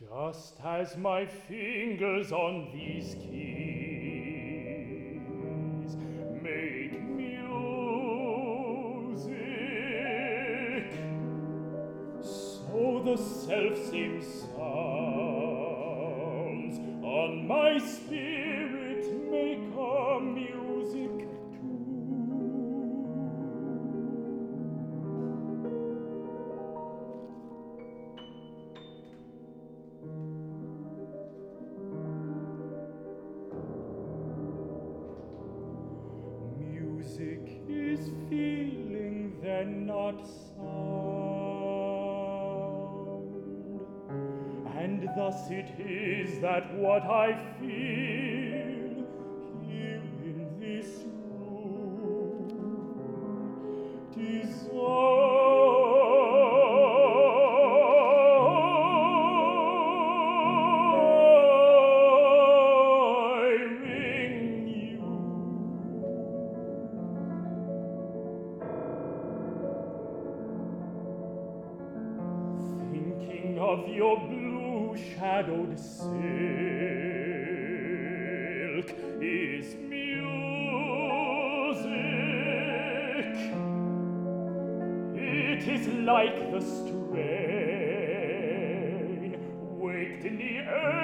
Just as my fingers on these keys make music, so the self-same sounds on my spirit is feeling then not sound? And thus it is that what I feel of your blue-shadowed silk is music. It is like the strain waked in the earth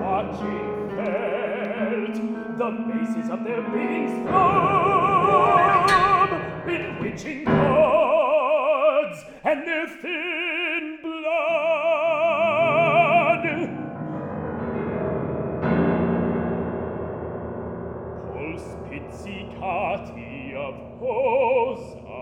touching felt the bases of their beings in bewitching gods and their thin blood. Pulspizzicatia vosa